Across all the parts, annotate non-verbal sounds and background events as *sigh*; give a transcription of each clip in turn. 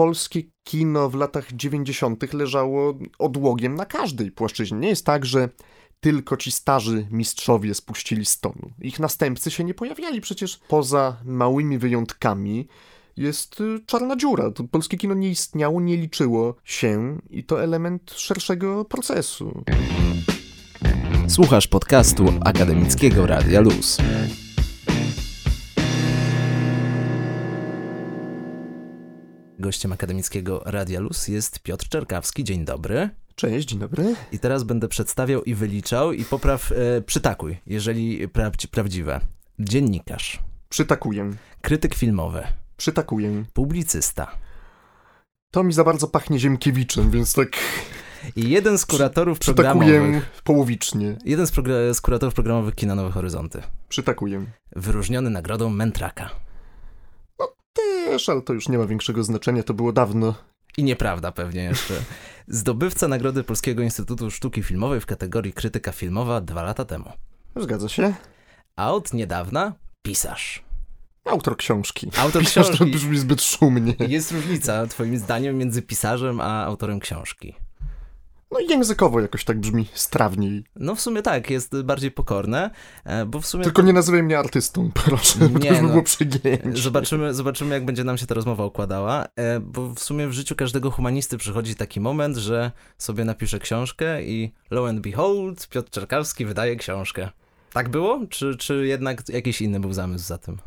polskie kino w latach 90. leżało odłogiem na każdej płaszczyźnie. Nie jest tak, że tylko ci starzy mistrzowie spuścili z tonu. Ich następcy się nie pojawiali przecież poza małymi wyjątkami. Jest y, czarna dziura. To polskie kino nie istniało, nie liczyło się i to element szerszego procesu. Słuchasz podcastu Akademickiego Radia Luz. Gościem Akademickiego Radia Luz jest Piotr Czerkawski. Dzień dobry. Cześć, dzień dobry. I teraz będę przedstawiał i wyliczał i popraw, e, przytakuj, jeżeli prawdzi, prawdziwe. Dziennikarz, Przytakuję. krytyk filmowy, Przytakuję. publicysta To mi za bardzo pachnie Ziemkiewiczem, więc tak i jeden z kuratorów przytakuję programowych. połowicznie. Jeden z, z kuratorów programowych Kina Nowe Horyzonty. Przytakuję. Wyróżniony nagrodą Mentraka. Też, ale to już nie ma większego znaczenia, to było dawno. I nieprawda pewnie jeszcze. Zdobywca Nagrody Polskiego Instytutu Sztuki Filmowej w kategorii krytyka filmowa dwa lata temu. Zgadza się. A od niedawna pisarz. Autor książki. Autor Pisarz to książki. brzmi zbyt szumnie. Jest różnica, twoim zdaniem, między pisarzem a autorem książki. No i językowo jakoś tak brzmi strawniej. No w sumie tak, jest bardziej pokorne, e, bo w sumie... Tylko nie nazywaj mnie artystą, *laughs* proszę, bo to Nie, już by no. było przegięcie. Zobaczymy, zobaczymy, jak będzie nam się ta rozmowa układała, e, bo w sumie w życiu każdego humanisty przychodzi taki moment, że sobie napisze książkę i lo and behold, Piotr Czerkawski wydaje książkę. Tak było? Czy, czy jednak jakiś inny był zamysł za tym?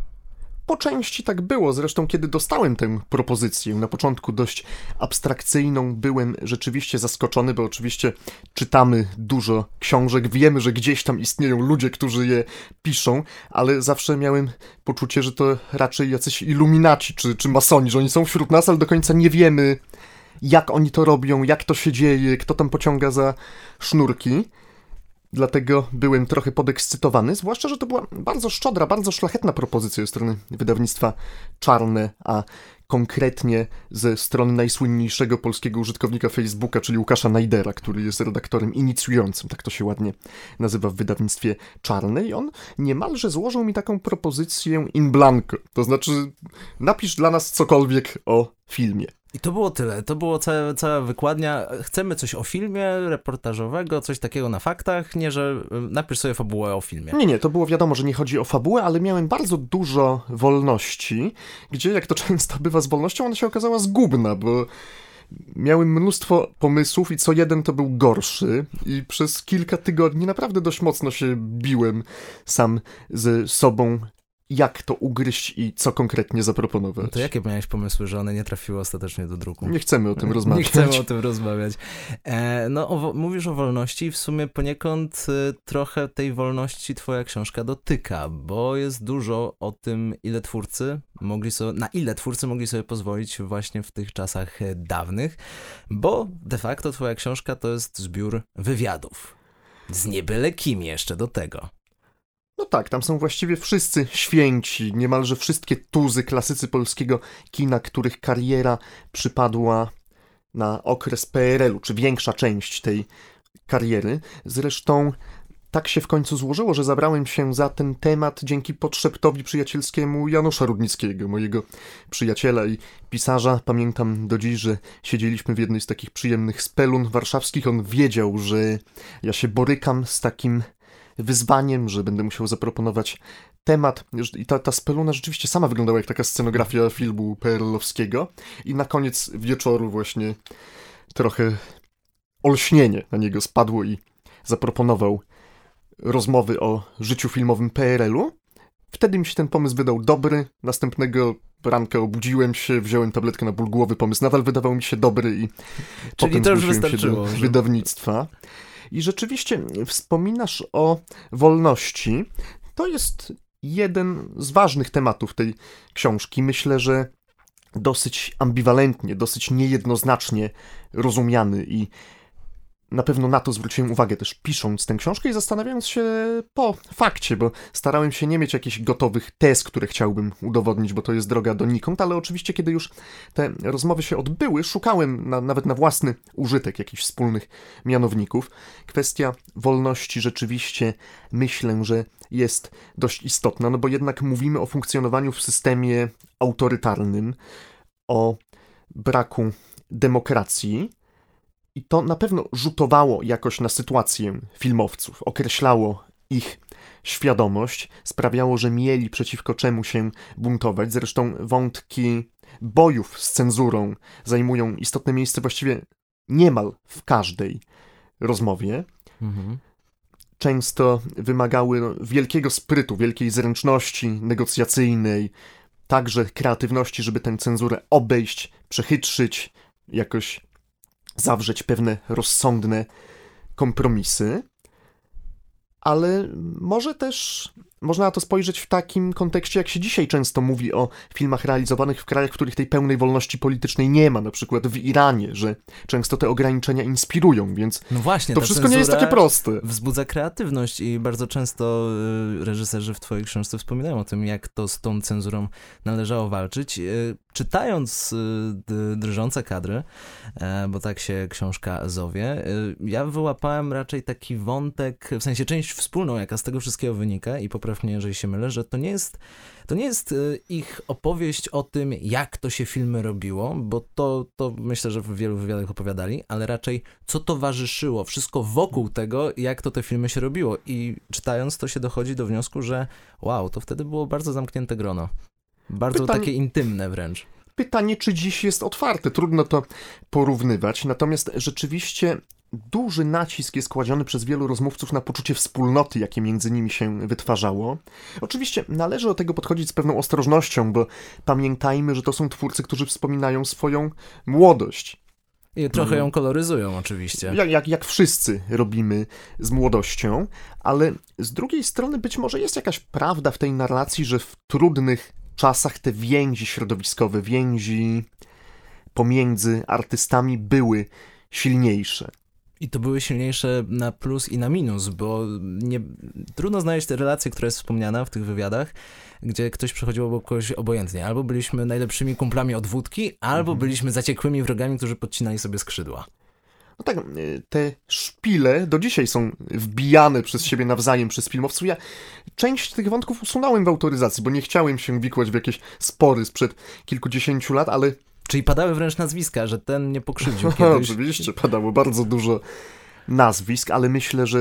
Po części tak było, zresztą kiedy dostałem tę propozycję, na początku dość abstrakcyjną, byłem rzeczywiście zaskoczony, bo oczywiście czytamy dużo książek, wiemy, że gdzieś tam istnieją ludzie, którzy je piszą, ale zawsze miałem poczucie, że to raczej jacyś iluminaci czy, czy masoni, że oni są wśród nas, ale do końca nie wiemy, jak oni to robią, jak to się dzieje, kto tam pociąga za sznurki. Dlatego byłem trochę podekscytowany, zwłaszcza, że to była bardzo szczodra, bardzo szlachetna propozycja ze strony wydawnictwa Czarne, a konkretnie ze strony najsłynniejszego polskiego użytkownika Facebooka, czyli Łukasza Najdera, który jest redaktorem inicjującym, tak to się ładnie nazywa w wydawnictwie Czarne i on niemalże złożył mi taką propozycję in blanco, to znaczy napisz dla nas cokolwiek o filmie. I to było tyle, to było cała wykładnia. Chcemy coś o filmie reportażowego, coś takiego na faktach, nie że napisz sobie fabułę o filmie. Nie, nie, to było wiadomo, że nie chodzi o fabułę, ale miałem bardzo dużo wolności, gdzie, jak to *laughs* często bywa z wolnością, ona się okazała zgubna, bo miałem mnóstwo pomysłów i co jeden to był gorszy i przez kilka tygodni naprawdę dość mocno się biłem sam ze sobą, jak to ugryźć i co konkretnie zaproponować. No to jakie miałeś pomysły, że one nie trafiły ostatecznie do druku? Nie chcemy o tym *laughs* rozmawiać. Nie chcemy o tym rozmawiać. E, no, o, mówisz o wolności i w sumie poniekąd y, trochę tej wolności twoja książka dotyka, bo jest dużo o tym, ile twórcy mogli sobie, na ile twórcy mogli sobie pozwolić właśnie w tych czasach e, dawnych, bo de facto twoja książka to jest zbiór wywiadów. Z niebyle kim jeszcze do tego. No tak, tam są właściwie wszyscy święci, niemalże wszystkie tuzy, klasycy polskiego kina, których kariera przypadła na okres PRL-u, czy większa część tej kariery. Zresztą tak się w końcu złożyło, że zabrałem się za ten temat dzięki podszeptowi przyjacielskiemu Janusza Rudnickiego, mojego przyjaciela i pisarza. Pamiętam do dziś, że siedzieliśmy w jednej z takich przyjemnych spelun warszawskich. On wiedział, że ja się borykam z takim wyzwaniem, że będę musiał zaproponować temat. I ta, ta speluna rzeczywiście sama wyglądała jak taka scenografia filmu PRL-owskiego. I na koniec wieczoru właśnie trochę olśnienie na niego spadło i zaproponował rozmowy o życiu filmowym PRL-u. Wtedy mi się ten pomysł wydał dobry. Następnego ranka obudziłem się, wziąłem tabletkę na ból głowy. Pomysł nadal wydawał mi się dobry i potem to już wystarczyło, do że- wydawnictwa. I rzeczywiście wspominasz o wolności. To jest jeden z ważnych tematów tej książki. Myślę, że dosyć ambiwalentnie, dosyć niejednoznacznie rozumiany i na pewno na to zwróciłem uwagę też pisząc tę książkę i zastanawiając się po fakcie, bo starałem się nie mieć jakichś gotowych tez, które chciałbym udowodnić, bo to jest droga donikąd, ale oczywiście kiedy już te rozmowy się odbyły, szukałem na, nawet na własny użytek jakichś wspólnych mianowników. Kwestia wolności rzeczywiście myślę, że jest dość istotna, no bo jednak mówimy o funkcjonowaniu w systemie autorytarnym, o braku demokracji. I to na pewno rzutowało jakoś na sytuację filmowców, określało ich świadomość, sprawiało, że mieli przeciwko czemu się buntować. Zresztą wątki bojów z cenzurą zajmują istotne miejsce właściwie niemal w każdej rozmowie. Mhm. Często wymagały wielkiego sprytu, wielkiej zręczności negocjacyjnej, także kreatywności, żeby tę cenzurę obejść, przechytrzyć, jakoś zawrzeć pewne rozsądne kompromisy ale może też można na to spojrzeć w takim kontekście, jak się dzisiaj często mówi o filmach realizowanych w krajach, w których tej pełnej wolności politycznej nie ma, na przykład w Iranie, że często te ograniczenia inspirują, więc no właśnie, to wszystko nie jest takie proste. Wzbudza kreatywność i bardzo często y, reżyserzy w twojej książce wspominają o tym, jak to z tą cenzurą należało walczyć. Y, czytając y, drżące kadry, e, bo tak się książka zowie, ja wyłapałem raczej taki wątek, w sensie część wspólną, jaka z tego wszystkiego wynika i poprawiam poprawnie, jeżeli się mylę, że to nie jest, to nie jest y, ich opowieść o tym, jak to się filmy robiło, bo to, to myślę, że w wielu wywiadach opowiadali, ale raczej co towarzyszyło, wszystko wokół tego, jak to te filmy się robiło. I czytając to się dochodzi do wniosku, że wow, to wtedy było bardzo zamknięte grono. Bardzo Pytań... takie intymne wręcz. Pytanie, czy dziś jest otwarte. Trudno to porównywać. Natomiast rzeczywiście duży nacisk jest kładziony przez wielu rozmówców na poczucie wspólnoty, jakie między nimi się wytwarzało. Oczywiście należy do tego podchodzić z pewną ostrożnością, bo pamiętajmy, że to są twórcy, którzy wspominają swoją młodość. I trochę ją koloryzują, oczywiście. Jak, jak, jak wszyscy robimy z młodością, ale z drugiej strony być może jest jakaś prawda w tej narracji, że w trudnych czasach te więzi środowiskowe, więzi pomiędzy artystami były silniejsze. I to były silniejsze na plus i na minus, bo nie, trudno znaleźć te relacje, która jest wspomniana w tych wywiadach, gdzie ktoś przechodził obok kogoś obojętnie. Albo byliśmy najlepszymi kumplami od wódki, albo mhm. byliśmy zaciekłymi wrogami, którzy podcinali sobie skrzydła. No tak, te szpile do dzisiaj są wbijane przez siebie nawzajem przez filmowców. Ja część tych wątków usunąłem w autoryzacji, bo nie chciałem się wikłać w jakieś spory sprzed kilkudziesięciu lat, ale Czyli padały wręcz nazwiska, że ten nie pokrzywdził *laughs* kiedyś. Oczywiście, padało bardzo dużo nazwisk, ale myślę, że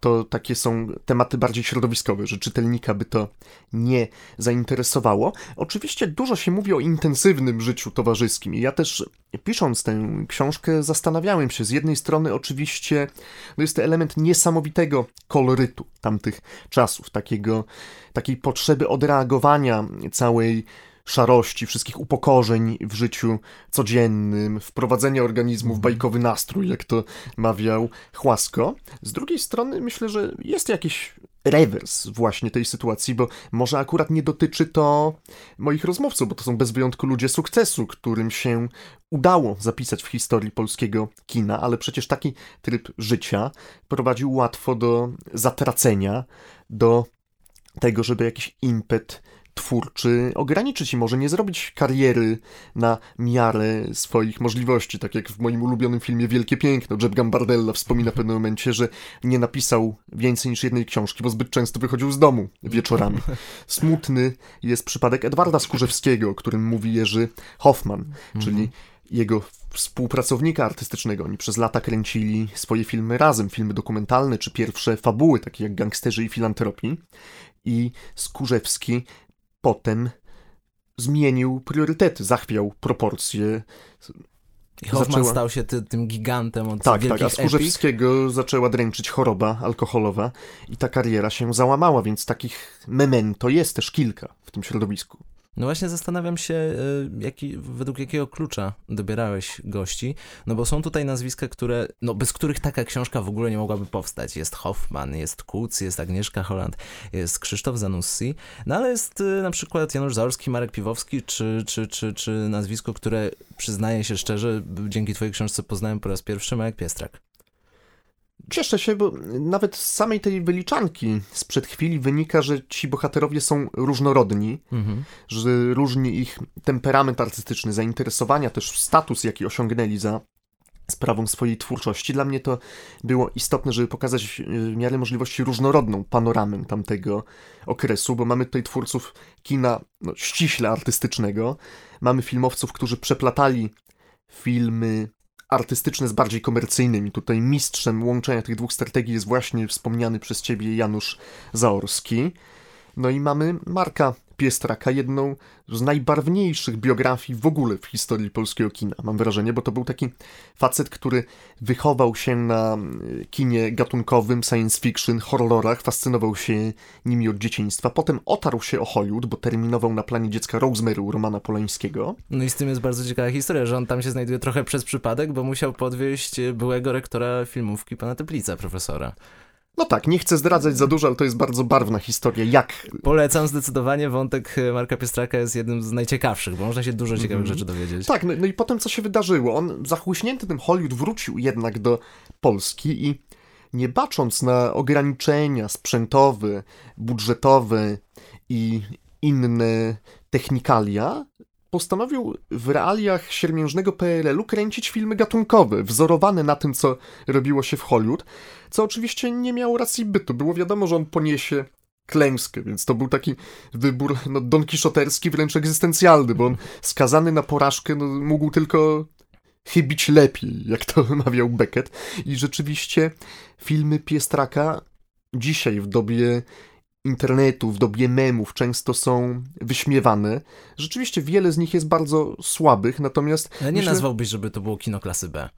to takie są tematy bardziej środowiskowe, że czytelnika by to nie zainteresowało. Oczywiście dużo się mówi o intensywnym życiu towarzyskim i ja też pisząc tę książkę zastanawiałem się. Z jednej strony oczywiście no jest to element niesamowitego kolorytu tamtych czasów, takiego, takiej potrzeby odreagowania całej szarości, wszystkich upokorzeń w życiu codziennym, wprowadzenia organizmu w mhm. bajkowy nastrój, jak to mawiał Chłasko. Z drugiej strony myślę, że jest jakiś rewers właśnie tej sytuacji, bo może akurat nie dotyczy to moich rozmówców, bo to są bez wyjątku ludzie sukcesu, którym się udało zapisać w historii polskiego kina, ale przecież taki tryb życia prowadził łatwo do zatracenia, do tego, żeby jakiś impet twórczy ograniczyć i może nie zrobić kariery na miarę swoich możliwości, tak jak w moim ulubionym filmie Wielkie Piękno. Jeb Gambardella wspomina w pewnym momencie, że nie napisał więcej niż jednej książki, bo zbyt często wychodził z domu wieczorami. Smutny jest przypadek Edwarda Skórzewskiego, o którym mówi Jerzy Hoffman, czyli mhm. jego współpracownika artystycznego. Oni przez lata kręcili swoje filmy razem, filmy dokumentalne czy pierwsze fabuły, takie jak Gangsterzy i Filantropii. I Skórzewski potem zmienił priorytety, zachwiał proporcje. I Hoffman zaczęła... stał się ty, tym gigantem od Tak, tak, a Skórzewskiego zaczęła dręczyć choroba alkoholowa i ta kariera się załamała, więc takich memento jest też kilka w tym środowisku. No właśnie zastanawiam się, e, jaki, według jakiego klucza dobierałeś gości, no bo są tutaj nazwiska, które, no bez których taka książka w ogóle nie mogłaby powstać. Jest Hoffman, jest Kuc, jest Agnieszka Holland, jest Krzysztof Zanussi, no ale jest e, na przykład Janusz Zaorski, Marek Piwowski, czy, czy, czy, czy nazwisko, które przyznaję się szczerze, dzięki twojej książce poznałem po raz pierwszy, Marek Piestrak. Cieszę się, bo nawet z samej tej wyliczanki sprzed chwili wynika, że ci bohaterowie są różnorodni, mhm. że różni ich temperament artystyczny, zainteresowania, też status, jaki osiągnęli za sprawą swojej twórczości. Dla mnie to było istotne, żeby pokazać w miarę możliwości różnorodną panoramę tamtego okresu, bo mamy tutaj twórców kina no, ściśle artystycznego, mamy filmowców, którzy przeplatali filmy artystyczne z bardziej komercyjnymi. Tutaj mistrzem łączenia tych dwóch strategii jest właśnie wspomniany przez ciebie Janusz Zaorski. No i mamy Marka Piestraka, jedną z najbarwniejszych biografii w ogóle w historii polskiego kina, mam wrażenie, bo to był taki facet, który wychował się na mm, kinie gatunkowym, science fiction, horrorach, fascynował się nimi od dzieciństwa. Potem otarł się o Hollywood, bo terminował na planie dziecka Rosemary u Romana Polańskiego. No i z tym jest bardzo ciekawa historia, że on tam się znajduje trochę przez przypadek, bo musiał podwieźć byłego rektora filmówki pana Teplica, profesora. No tak, nie chcę zdradzać za dużo, ale to jest bardzo barwna historia. Jak. Polecam zdecydowanie. Wątek Marka Piestraka jest jednym z najciekawszych, bo można się dużo ciekawych mm. rzeczy dowiedzieć. Tak, no, no, i potem co się wydarzyło? On zachłyśnięty tym Hollywood wrócił jednak do Polski i nie bacząc na ograniczenia sprzętowe, budżetowe i inne technikalia, postanowił w realiach siermiężnego PRL-u kręcić filmy gatunkowe, wzorowane na tym, co robiło się w Hollywood, co oczywiście nie miało racji bytu. Było wiadomo, że on poniesie klęskę, więc to był taki wybór no, donkiszoterski, wręcz egzystencjalny, bo on skazany na porażkę no, mógł tylko chybić lepiej, jak to *laughs* mawiał Beckett. I rzeczywiście filmy Piestraka dzisiaj w dobie internetu, w dobie memów często są wyśmiewane. Rzeczywiście wiele z nich jest bardzo słabych, natomiast... Ale nie myślę... nazwałbyś, żeby to było kino klasy B.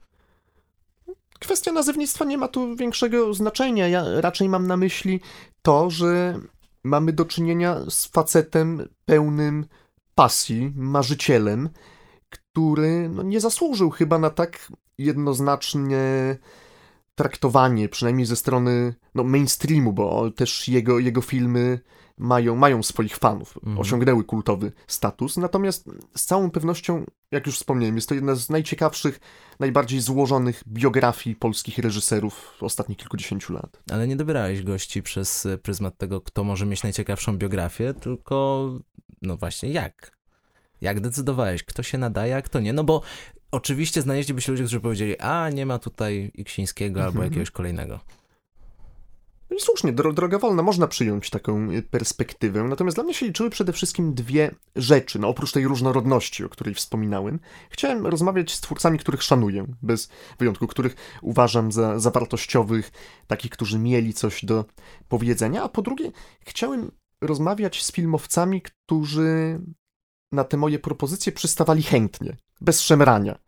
Kwestia nazewnictwa nie ma tu większego znaczenia. Ja raczej mam na myśli to, że mamy do czynienia z facetem pełnym pasji, marzycielem, który no, nie zasłużył chyba na tak jednoznacznie traktowanie, przynajmniej ze strony no, mainstreamu, bo też jego, jego filmy mają, mają swoich fanów, mhm. osiągnęły kultowy status, natomiast z całą pewnością, jak już wspomniałem, jest to jedna z najciekawszych, najbardziej złożonych biografii polskich reżyserów ostatnich kilkudziesięciu lat. Ale nie dobierałeś gości przez pryzmat tego, kto może mieć najciekawszą biografię, tylko no właśnie jak? Jak decydowałeś, kto się nadaje, a kto nie? No bo oczywiście znaleźliby się ludzie, którzy powiedzieli, a nie ma tutaj Iksińskiego albo mhm. jakiegoś kolejnego. No słusznie, droga wolna, można przyjąć taką y, perspektywę, natomiast dla mnie się liczyły przede wszystkim dwie rzeczy, no oprócz tej różnorodności, o której wspominałem. Chciałem rozmawiać z twórcami, których szanuję, bez wyjątku, których uważam za, za wartościowych, takich, którzy mieli coś do powiedzenia, a po drugie chciałem rozmawiać z filmowcami, którzy na te moje propozycje przystawali chętnie, bez szemrania.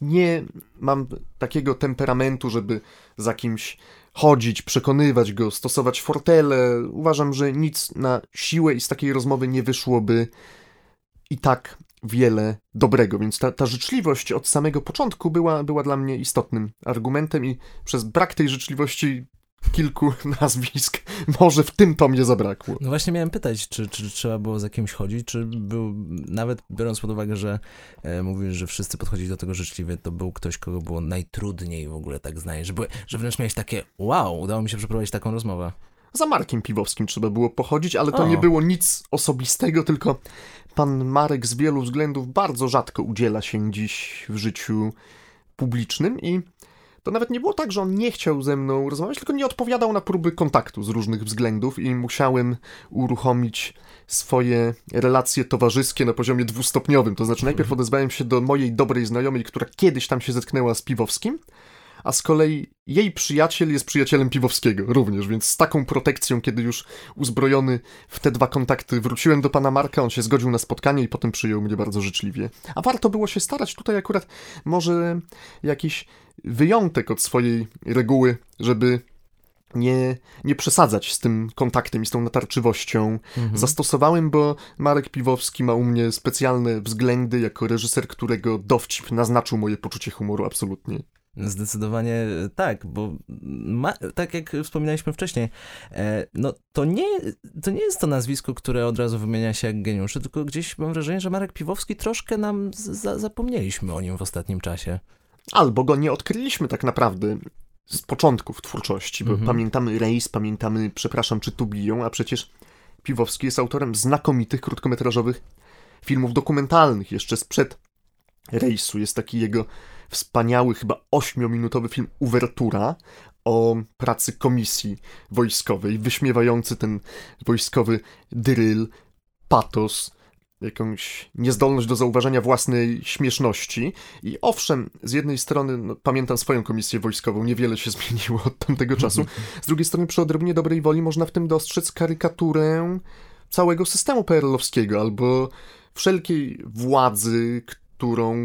Nie mam takiego temperamentu, żeby za kimś chodzić, przekonywać go, stosować fortele. Uważam, że nic na siłę i z takiej rozmowy nie wyszłoby i tak wiele dobrego, więc ta, ta życzliwość od samego początku była, była dla mnie istotnym argumentem i przez brak tej życzliwości kilku *laughs* nazwisk może w tym tomie zabrakło. No właśnie miałem pytać, czy, czy trzeba było za kimś chodzić, czy był, nawet biorąc pod uwagę, że e, mówisz, że wszyscy podchodzili do tego życzliwie, to był ktoś, kogo było najtrudniej w ogóle tak znaleźć, że, były, że wręcz miałeś takie, wow, udało mi się przeprowadzić taką rozmowę. Za Markiem Piwowskim trzeba było pochodzić, ale to o. nie było nic osobistego, tylko pan Marek z wielu względów bardzo rzadko udziela się dziś w życiu publicznym i to nawet nie było tak, że on nie chciał ze mną rozmawiać, tylko nie odpowiadał na próby kontaktu z różnych względów i musiałem uruchomić swoje relacje towarzyskie na poziomie dwustopniowym. To znaczy, najpierw mhm. odezwałem się do mojej dobrej znajomej, która kiedyś tam się zetknęła z Piwowskim, a z kolei jej przyjaciel jest przyjacielem Piwowskiego również, więc z taką protekcją, kiedy już uzbrojony w te dwa kontakty wróciłem do pana Marka, on się zgodził na spotkanie i potem przyjął mnie bardzo życzliwie. A warto było się starać, tutaj akurat może jakiś wyjątek od swojej reguły, żeby nie, nie przesadzać z tym kontaktem i z tą natarczywością. Mhm. Zastosowałem, bo Marek Piwowski ma u mnie specjalne względy jako reżyser, którego dowcip naznaczył moje poczucie humoru absolutnie. Zdecydowanie e, tak, bo ma, tak jak wspominaliśmy wcześniej, e, no to nie, to nie jest to nazwisko, które od razu wymienia się jak geniuszy, tylko gdzieś mam wrażenie, że Marek Piwowski troszkę nam za, zapomnieliśmy o nim w ostatnim czasie. Albo go nie odkryliśmy tak naprawdę z początków twórczości, bo mhm. pamiętamy Rejs, pamiętamy Przepraszam, czy tu biją, a przecież Piwowski jest autorem znakomitych krótkometrażowych filmów dokumentalnych jeszcze sprzed rejsu. Jest taki jego wspaniały, chyba ośmiominutowy film Uwertura o pracy komisji wojskowej, wyśmiewający ten wojskowy dryl, patos, jakąś niezdolność do zauważenia własnej śmieszności. I owszem, z jednej strony no, pamiętam swoją komisję wojskową, niewiele się *laughs* zmieniło od tamtego czasu. *laughs* Z drugiej strony, przy odrobinie dobrej woli można w tym dostrzec karykaturę całego systemu PRL-owskiego albo wszelkiej władzy, którą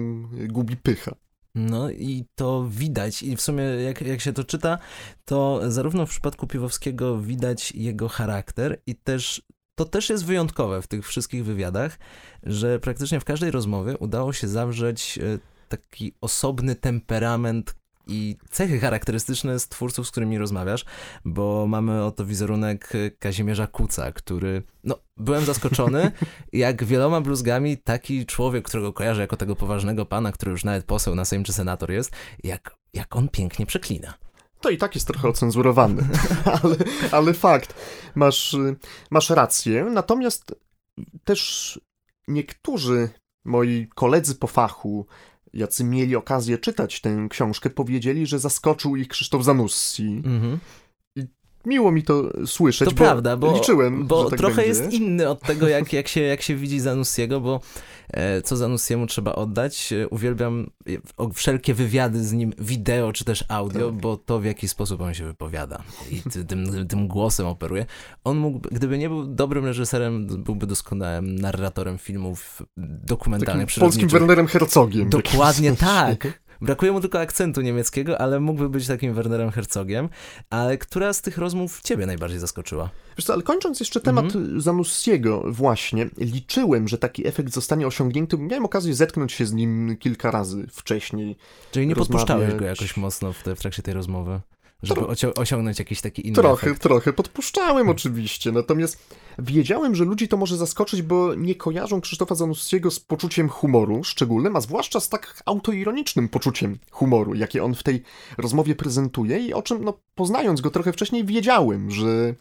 gubi pycha. No i to widać. I w sumie jak, jak się to czyta, to zarówno w przypadku Piwowskiego widać jego charakter i też to też jest wyjątkowe w tych wszystkich wywiadach, że praktycznie w każdej rozmowie udało się zawrzeć e, taki osobny temperament i cechy charakterystyczne z twórców, z którymi rozmawiasz, bo mamy oto wizerunek Kazimierza Kuca, który, no, byłem zaskoczony, *laughs* jak wieloma bluzgami taki człowiek, którego kojarzę jako tego poważnego pana, który już nawet poseł na Sejm czy senator jest, jak, jak on pięknie przeklina. To i tak jest trochę ocenzurowany, *laughs* ale, ale fakt, masz, masz rację. Natomiast też niektórzy moi koledzy po fachu, jacy mieli okazję czytać tę książkę, powiedzieli, że zaskoczył ich Krzysztof Zanussi. Mhm. Miło mi to słyszeć, to bo prawda, bo, liczyłem, bo tak trochę będzie. jest inny od tego, jak, jak, się, jak się widzi Zanussiego, bo e, co Zanussiemu trzeba oddać. E, uwielbiam e, wszelkie wywiady z nim, wideo czy też audio, tak. bo to w jaki sposób on się wypowiada i tym, tym głosem operuje. On mógłby, gdyby nie był dobrym reżyserem, byłby doskonałym narratorem filmów dokumentalnych. Polskim Wernerem Herzogiem. Dokładnie tak. Brakuje mu tylko akcentu niemieckiego, ale mógłby być takim Wernerem Herzogiem. Ale która z tych rozmów ciebie najbardziej zaskoczyła? Wiesz co, ale kończąc jeszcze temat mhm. Zanussiego właśnie, liczyłem, że taki efekt zostanie osiągnięty. Miałem okazję zetknąć się z nim kilka razy wcześniej. Czyli nie podpuszczałeś go jakoś mocno w, te, w trakcie tej rozmowy? Żeby osiągnąć jakiś taki inny Trochę, efekt. trochę podpuszczałem hmm. oczywiście, natomiast wiedziałem, że ludzi to może zaskoczyć, bo nie kojarzą Krzysztofa Zanussiego z poczuciem humoru szczególnym, a zwłaszcza z tak autoironicznym poczuciem humoru, jakie on w tej rozmowie prezentuje i o czym, no, poznając go trochę wcześniej, wiedziałem, że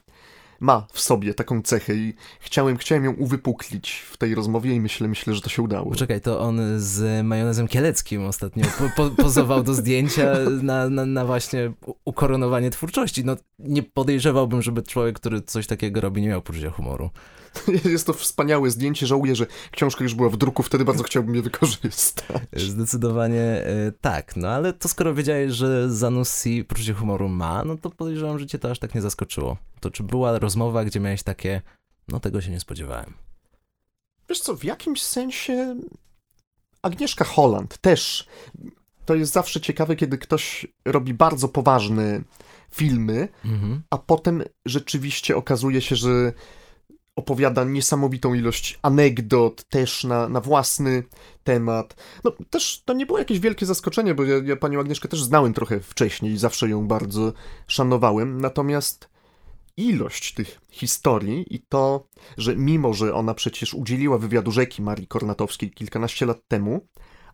ma w sobie taką cechę i chciałem, chciałem ją uwypuklić w tej rozmowie i myślę, myślę, że to się udało. Poczekaj, to on z majonezem kieleckim ostatnio po, po, pozował do zdjęcia na, na, na, właśnie ukoronowanie twórczości. No nie podejrzewałbym, żeby człowiek, który coś takiego robi, nie miał poczucia humoru. *laughs* Jest to wspaniałe zdjęcie. Żałuję, że książka już była w druku, wtedy bardzo chciałbym je wykorzystać. Zdecydowanie e, tak, no ale to skoro wiedziałeś, że Zanussi poczucie humoru ma, no to podejrzewam, że cię to aż tak nie zaskoczyło. To czy była rozmowa, gdzie miałeś takie, no tego się nie spodziewałem. Wiesz co, w jakimś sensie Agnieszka Holland też. To jest zawsze ciekawe, kiedy ktoś robi bardzo poważne filmy, mhm. a potem rzeczywiście okazuje się, że opowiada niesamowitą ilość anegdot też na, na własny temat. No też to nie było jakieś wielkie zaskoczenie, bo ja, ja panią Agnieszkę też znałem trochę wcześniej i zawsze ją bardzo szanowałem, natomiast ilość tych historii i to, że mimo, że ona przecież udzieliła wywiadu rzeki Marii Kornatowskiej kilkanaście lat temu,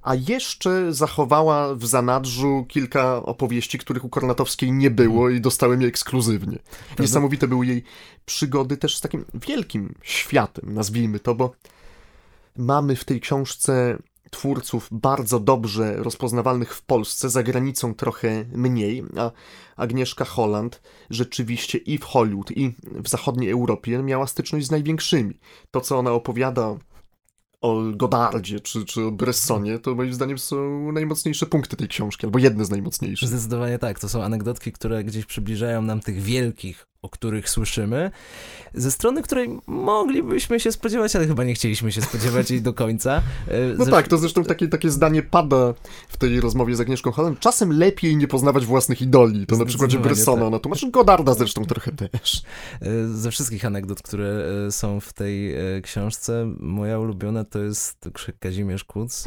a jeszcze zachowała w zanadrzu kilka opowieści, których u Kornatowskiej nie było i dostałem je ekskluzywnie. Prawda? Niesamowite były jej przygody też z takim wielkim światem, nazwijmy to, bo mamy w tej książce twórców bardzo dobrze rozpoznawalnych w Polsce, za granicą trochę mniej, a Agnieszka Holland rzeczywiście i w Hollywood, i w zachodniej Europie miała styczność z największymi. To, co ona opowiada o Godardzie czy, czy o Bressonie, to moim zdaniem są najmocniejsze punkty tej książki, albo jedne z najmocniejszych. Zdecydowanie tak, to są anegdotki, które gdzieś przybliżają nam tych wielkich o których słyszymy, ze strony, której moglibyśmy się spodziewać, ale chyba nie chcieliśmy się spodziewać jej do końca. *laughs* E, no tak, to zresztą takie, takie zdanie pada w tej rozmowie z Agnieszką Holland. Czasem lepiej nie poznawać własnych idoli. To na przykładzie Bressona, tak. no to masz Godarda zresztą trochę też. E, ze wszystkich anegdot, które e, są w tej książce, moja ulubiona to jest Kazimierz Kuc.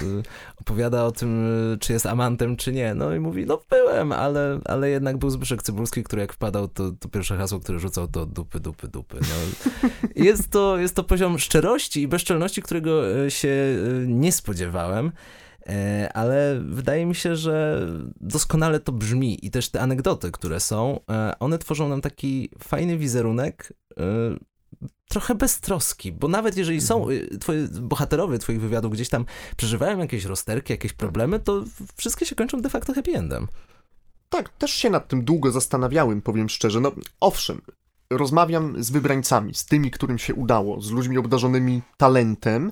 Opowiada o tym, czy jest amantem, czy nie. No i mówi, no byłem, ale, ale jednak był Zbyszek Cybulski, który jak wpadał, to, to pierwsze hasło, który rzucał to dupy, dupy, dupy. No. *laughs* Jest, to, jest to poziom szczerości i bezczelności, którego e, się e, nie spodziewałem e, ale wydaje mi się, że doskonale to brzmi i też te anegdoty, które są, one tworzą nam taki fajny wizerunek trochę beztroski, bo nawet jeżeli są Mhm. twoje bohaterowie twoich wywiadów gdzieś tam przeżywają jakieś rozterki, jakieś problemy, to wszystkie się kończą de facto happy endem. Tak, też się nad tym długo zastanawiałem, powiem szczerze. No, owszem, rozmawiam z wybrańcami, z tymi, którym się udało, z ludźmi obdarzonymi talentem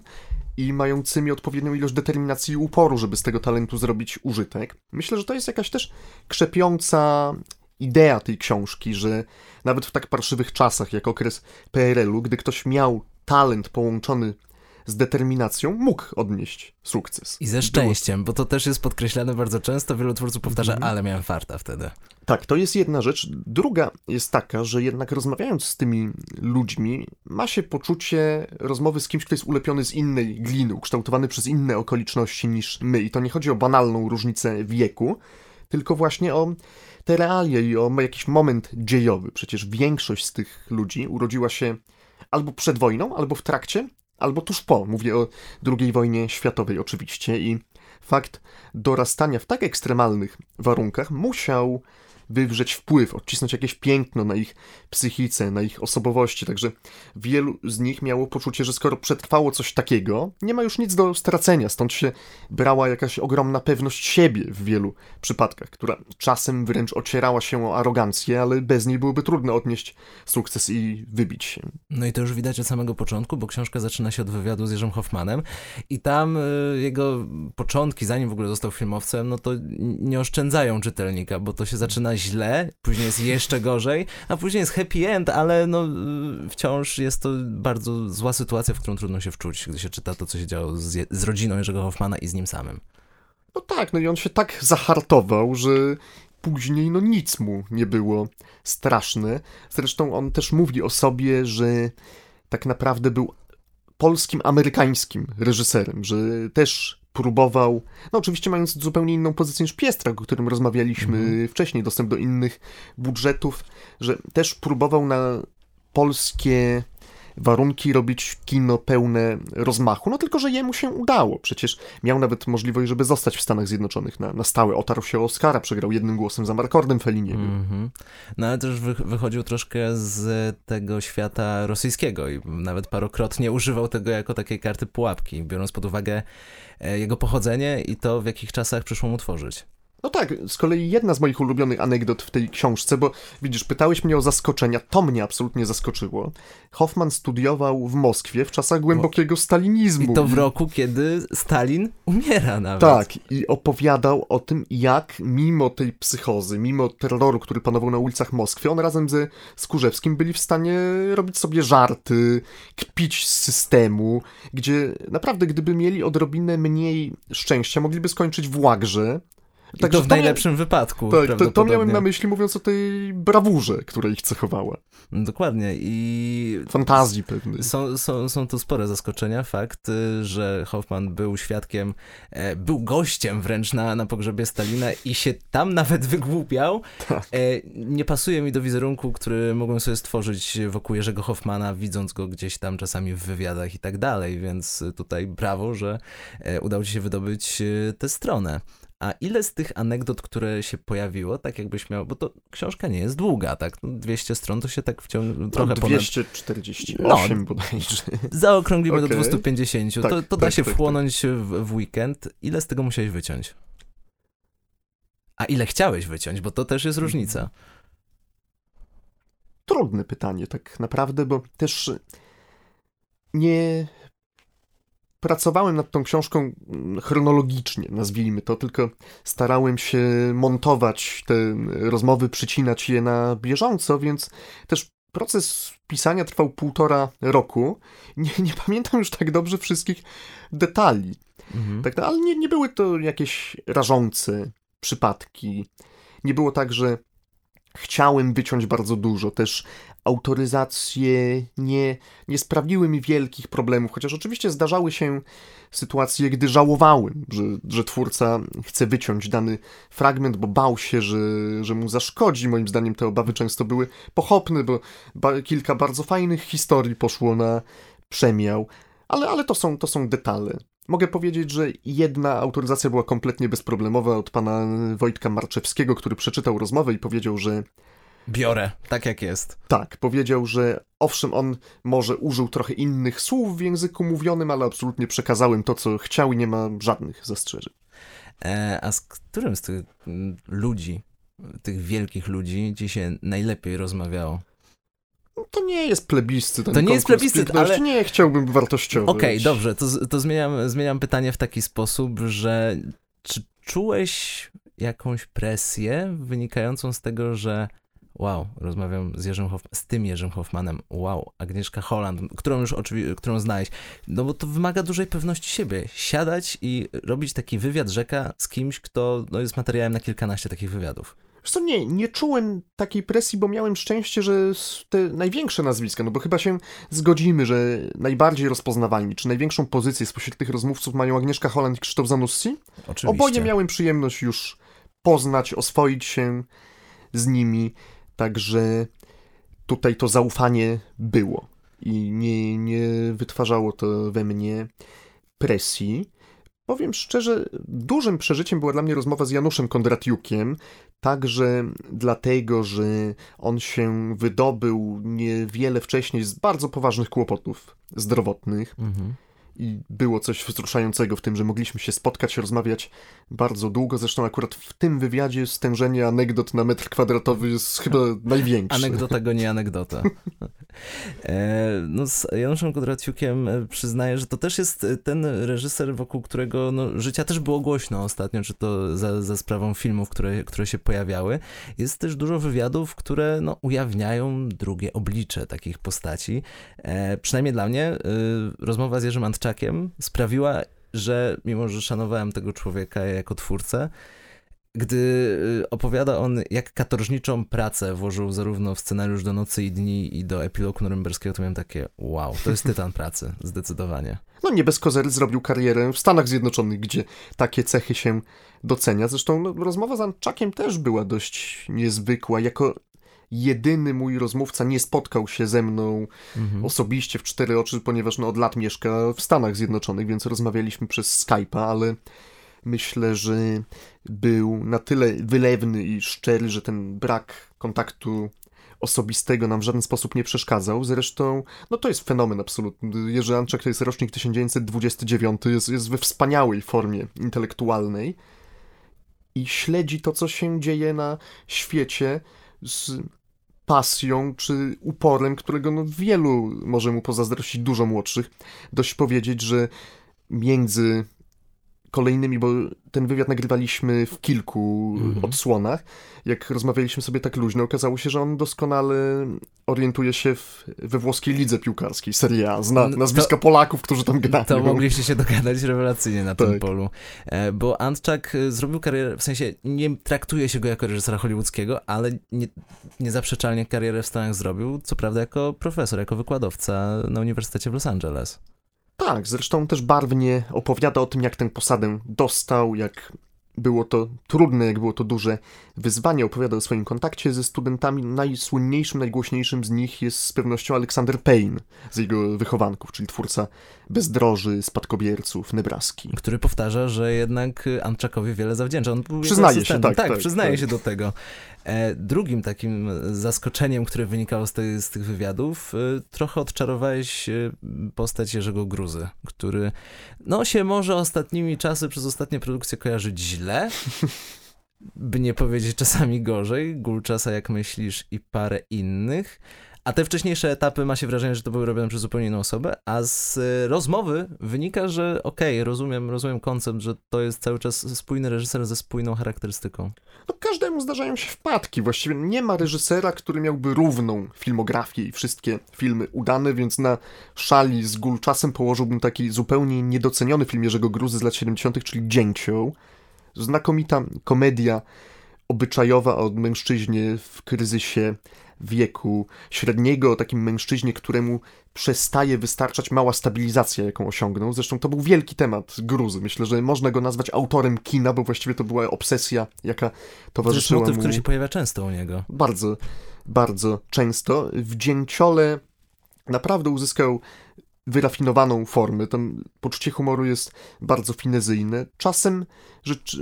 i mającymi odpowiednią ilość determinacji i uporu, żeby z tego talentu zrobić użytek. Myślę, że to jest jakaś też krzepiąca idea tej książki, że nawet w tak parszywych czasach, jak okres PRL-u, gdy ktoś miał talent połączony z determinacją, mógł odnieść sukces. I ze Było- szczęściem, bo to też jest podkreślane bardzo często, wielu twórców powtarza, Mhm. ale miałem farta wtedy. Tak, to jest jedna rzecz. Druga jest taka, że jednak rozmawiając z tymi ludźmi, ma się poczucie rozmowy z kimś, kto jest ulepiony z innej gliny, ukształtowany przez inne okoliczności niż my. I to nie chodzi o banalną różnicę wieku, tylko właśnie o te realia i o jakiś moment dziejowy. Przecież większość z tych ludzi urodziła się albo przed wojną, albo w trakcie, albo tuż po. Mówię o II wojnie światowej oczywiście i fakt dorastania w tak ekstremalnych warunkach musiał wywrzeć wpływ, odcisnąć jakieś piękno na ich psychice, na ich osobowości. Także wielu z nich miało poczucie, że skoro przetrwało coś takiego, nie ma już nic do stracenia. Stąd się brała jakaś ogromna pewność siebie w wielu przypadkach, która czasem wręcz ocierała się o arogancję, ale bez niej byłoby trudno odnieść sukces i wybić się. No i to już widać od samego początku, bo książka zaczyna się od wywiadu z Jerzym Hoffmanem i tam y, jego początki, zanim w ogóle został filmowcem, no to nie oszczędzają czytelnika, bo to się zaczyna źle, później jest jeszcze gorzej, a później jest happy end, ale no y, wciąż jest to bardzo zła sytuacja, w którą trudno się wczuć, gdy się czyta to, co się działo z, z rodziną Jerzego Hoffmana i z nim samym. No tak, no i on się tak zahartował, że później no nic mu nie było straszne. Zresztą on też mówi o sobie, że tak naprawdę był polskim, amerykańskim reżyserem, że też próbował, no oczywiście mając zupełnie inną pozycję niż Piestrak, o którym rozmawialiśmy wcześniej, dostęp do innych budżetów, że też próbował na polskie warunki robić kino pełne rozmachu, no tylko, że jemu się udało. Przecież miał nawet możliwość, żeby zostać w Stanach Zjednoczonych na, na stałe. Otarł się o Oscara, przegrał jednym głosem za Markordem Felliniego. Mhm. No ale też wy, wychodził troszkę z tego świata rosyjskiego i nawet parokrotnie używał tego jako takiej karty pułapki, biorąc pod uwagę e, jego pochodzenie i to, w jakich czasach przyszło mu tworzyć. No tak, z kolei jedna z moich ulubionych anegdot w tej książce, bo widzisz, pytałeś mnie o zaskoczenia, to mnie absolutnie zaskoczyło. Hoffman studiował w Moskwie w czasach głębokiego stalinizmu. I to w roku, kiedy Stalin umiera nawet. Tak, i opowiadał o tym, jak mimo tej psychozy, mimo terroru, który panował na ulicach Moskwy, on razem ze Skórzewskim byli w stanie robić sobie żarty, kpić z systemu, gdzie naprawdę, gdyby mieli odrobinę mniej szczęścia, mogliby skończyć w łagrze. To w to mia- najlepszym wypadku. Tak, to, to miałem na myśli, mówiąc o tej brawurze, która ich cechowała. No, Dokładnie. I Fantazji pewnej. Są, są, są tu spore zaskoczenia. Fakt, y, że Hoffman był świadkiem, e, był gościem wręcz na, na pogrzebie Stalina i się tam nawet *laughs* wygłupiał, Tak. e, nie pasuje mi do wizerunku, który mogłem sobie stworzyć wokół Jerzego Hoffmana, widząc go gdzieś tam czasami w wywiadach i tak dalej, więc tutaj brawo, że e, udało ci się wydobyć tę stronę. A ile z tych anegdot, które się pojawiło, tak jakbyś miał, bo to książka nie jest długa, tak? No 200 stron to się tak wciąż trochę no, ponad 248 bodajże. Zaokrąglimy do Okej. 250. Tak, to to da tak, się tak, wchłonąć w, w weekend. Ile z tego musiałeś wyciąć? A ile chciałeś wyciąć, bo to też jest różnica. Trudne pytanie, tak naprawdę, bo też nie pracowałem nad tą książką mm, chronologicznie, nazwijmy to, tylko starałem się montować te rozmowy, przycinać je na bieżąco, więc też proces pisania trwał półtora roku. Nie, nie *laughs* pamiętam już tak dobrze wszystkich detali. Mhm. Tak, no, ale nie, nie były to jakieś rażące przypadki. Nie było tak, że chciałem wyciąć bardzo dużo. Też autoryzacje nie, nie sprawiły mi wielkich problemów, chociaż oczywiście zdarzały się sytuacje, gdy żałowałem, że, że twórca chce wyciąć dany fragment, bo bał się, że, że mu zaszkodzi. Moim zdaniem te obawy często były pochopne, bo ba kilka bardzo fajnych historii poszło na przemiał, ale, ale to, są, to są detale. Mogę powiedzieć, że jedna autoryzacja była kompletnie bezproblemowa od pana Wojtka Marczewskiego, który przeczytał rozmowę i powiedział, że Biorę, tak jak jest. Tak, powiedział, że owszem, on może użył trochę innych słów w języku mówionym, ale absolutnie przekazałem to, co chciał i nie ma żadnych zastrzeżeń. E, a z którym z tych mm, ludzi, tych wielkich ludzi, ci się najlepiej rozmawiało? To nie jest plebiscyt. To nie jest plebiscyt, ale... Nie chciałbym wartościować. Okej, okay, dobrze, to, to zmieniam, zmieniam pytanie w taki sposób, że czy czułeś jakąś presję wynikającą z tego, że wow, rozmawiam z Jerzym z tym Jerzym Hoffmanem, wow, Agnieszka Holland, którą już oczywiście, którą znałeś, no bo to wymaga dużej pewności siebie, siadać i robić taki wywiad rzeka z kimś, kto no, jest materiałem na kilkanaście takich wywiadów. Co, nie, nie czułem takiej presji, bo miałem szczęście, że te największe nazwiska, no bo chyba się zgodzimy, że najbardziej rozpoznawalni, czy największą pozycję spośród tych rozmówców mają Agnieszka Holland i Krzysztof Zanussi. Oczywiście. Oboje miałem przyjemność już poznać, oswoić się z nimi, także tutaj to zaufanie było i nie, nie wytwarzało to we mnie presji. Powiem szczerze, dużym przeżyciem była dla mnie rozmowa z Januszem Kondratiukiem, także dlatego, że on się wydobył niewiele wcześniej z bardzo poważnych kłopotów zdrowotnych. Mhm i było coś wzruszającego w tym, że mogliśmy się spotkać, rozmawiać bardzo długo. Zresztą akurat w tym wywiadzie stężenie anegdot na metr kwadratowy jest chyba *laughs* największe. Anegdota go nie anegdota. *laughs* E, no z Januszem Kodraciukiem e, przyznaję, że to też jest e, ten reżyser, wokół którego no, życia też było głośno ostatnio, czy to za, za sprawą filmów, które, które się pojawiały. Jest też dużo wywiadów, które no, ujawniają drugie oblicze takich postaci. E, przynajmniej dla mnie e, rozmowa z Jerzym Antczakiem sprawiła, że mimo, że szanowałem tego człowieka jako twórcę, gdy y, opowiada on, jak katorżniczą pracę włożył zarówno w scenariusz do Nocy i Dni i do epilogu norymberskiego, to miałem takie wow, to jest tytan pracy, *laughs* zdecydowanie. No nie bez kozery zrobił karierę w Stanach Zjednoczonych, gdzie takie cechy się docenia. Zresztą no, rozmowa z Anczakiem też była dość niezwykła. Jako jedyny mój rozmówca nie spotkał się ze mną mhm. osobiście w cztery oczy, ponieważ no, od lat mieszka w Stanach Zjednoczonych, więc rozmawialiśmy przez Skype'a, ale myślę, że był na tyle wylewny i szczery, że ten brak kontaktu osobistego nam w żaden sposób nie przeszkadzał. Zresztą, no to jest fenomen absolutny. Jerzy Anczak to jest rocznik 1929, jest, jest we wspaniałej formie intelektualnej i śledzi to, co się dzieje na świecie z pasją czy uporem, którego no wielu może mu pozazdrościć, dużo młodszych. Dość powiedzieć, że między kolejnymi, bo ten wywiad nagrywaliśmy w kilku mhm. odsłonach. Jak rozmawialiśmy sobie tak luźno, okazało się, że on doskonale orientuje się w, we włoskiej lidze piłkarskiej, Serie A, zna no, nazwiska to, Polaków, którzy tam grają. To mogliście się dogadać rewelacyjnie na tak. tym polu. E, bo Antczak e, zrobił karierę, w sensie nie traktuje się go jako reżysera hollywoodzkiego, ale nie, niezaprzeczalnie karierę w Stanach zrobił, co prawda jako profesor, jako wykładowca na Uniwersytecie w Los Angeles. Tak, zresztą też barwnie opowiada o tym, jak tę posadę dostał, jak było to trudne, jak było to duże wyzwanie. Opowiada o swoim kontakcie ze studentami. Najsłynniejszym, najgłośniejszym z nich jest z pewnością Alexander Payne z jego wychowanków, czyli twórca Bezdroży, Spadkobierców, Nebraski. Który powtarza, że jednak Antczakowi wiele zawdzięcza. On przyznaje się, tak, tak, tak, przyznaje tak. się do tego. E, drugim takim zaskoczeniem, które wynikało z, tej, z tych wywiadów, e, trochę odczarowałeś e, postać Jerzego Gruzy, który no się może ostatnimi czasy przez ostatnie produkcje kojarzyć źle, by nie powiedzieć czasami gorzej, Gulczasa jak myślisz i parę innych, a te wcześniejsze etapy ma się wrażenie, że to były robione przez zupełnie inną osobę, a z rozmowy wynika, że okej, okay, rozumiem, rozumiem koncept, że to jest cały czas spójny reżyser ze spójną charakterystyką. No każdemu zdarzają się wpadki, właściwie nie ma reżysera, który miałby równą filmografię i wszystkie filmy udane, więc na szali z Gulczasem położyłbym taki zupełnie niedoceniony film Jerzego Gruzy z lat 70., czyli Dzięcioł. Znakomita komedia obyczajowa o mężczyźnie w kryzysie wieku średniego, o takim mężczyźnie, któremu przestaje wystarczać mała stabilizacja, jaką osiągnął. Zresztą to był wielki temat gruzy. Myślę, że można go nazwać autorem kina, bo właściwie to była obsesja, jaka towarzyszyła to motyw, mu. który się pojawia często u niego. Bardzo, bardzo często. W Dzięciole naprawdę uzyskał wyrafinowaną formę. Tam poczucie humoru jest bardzo finezyjne. Czasem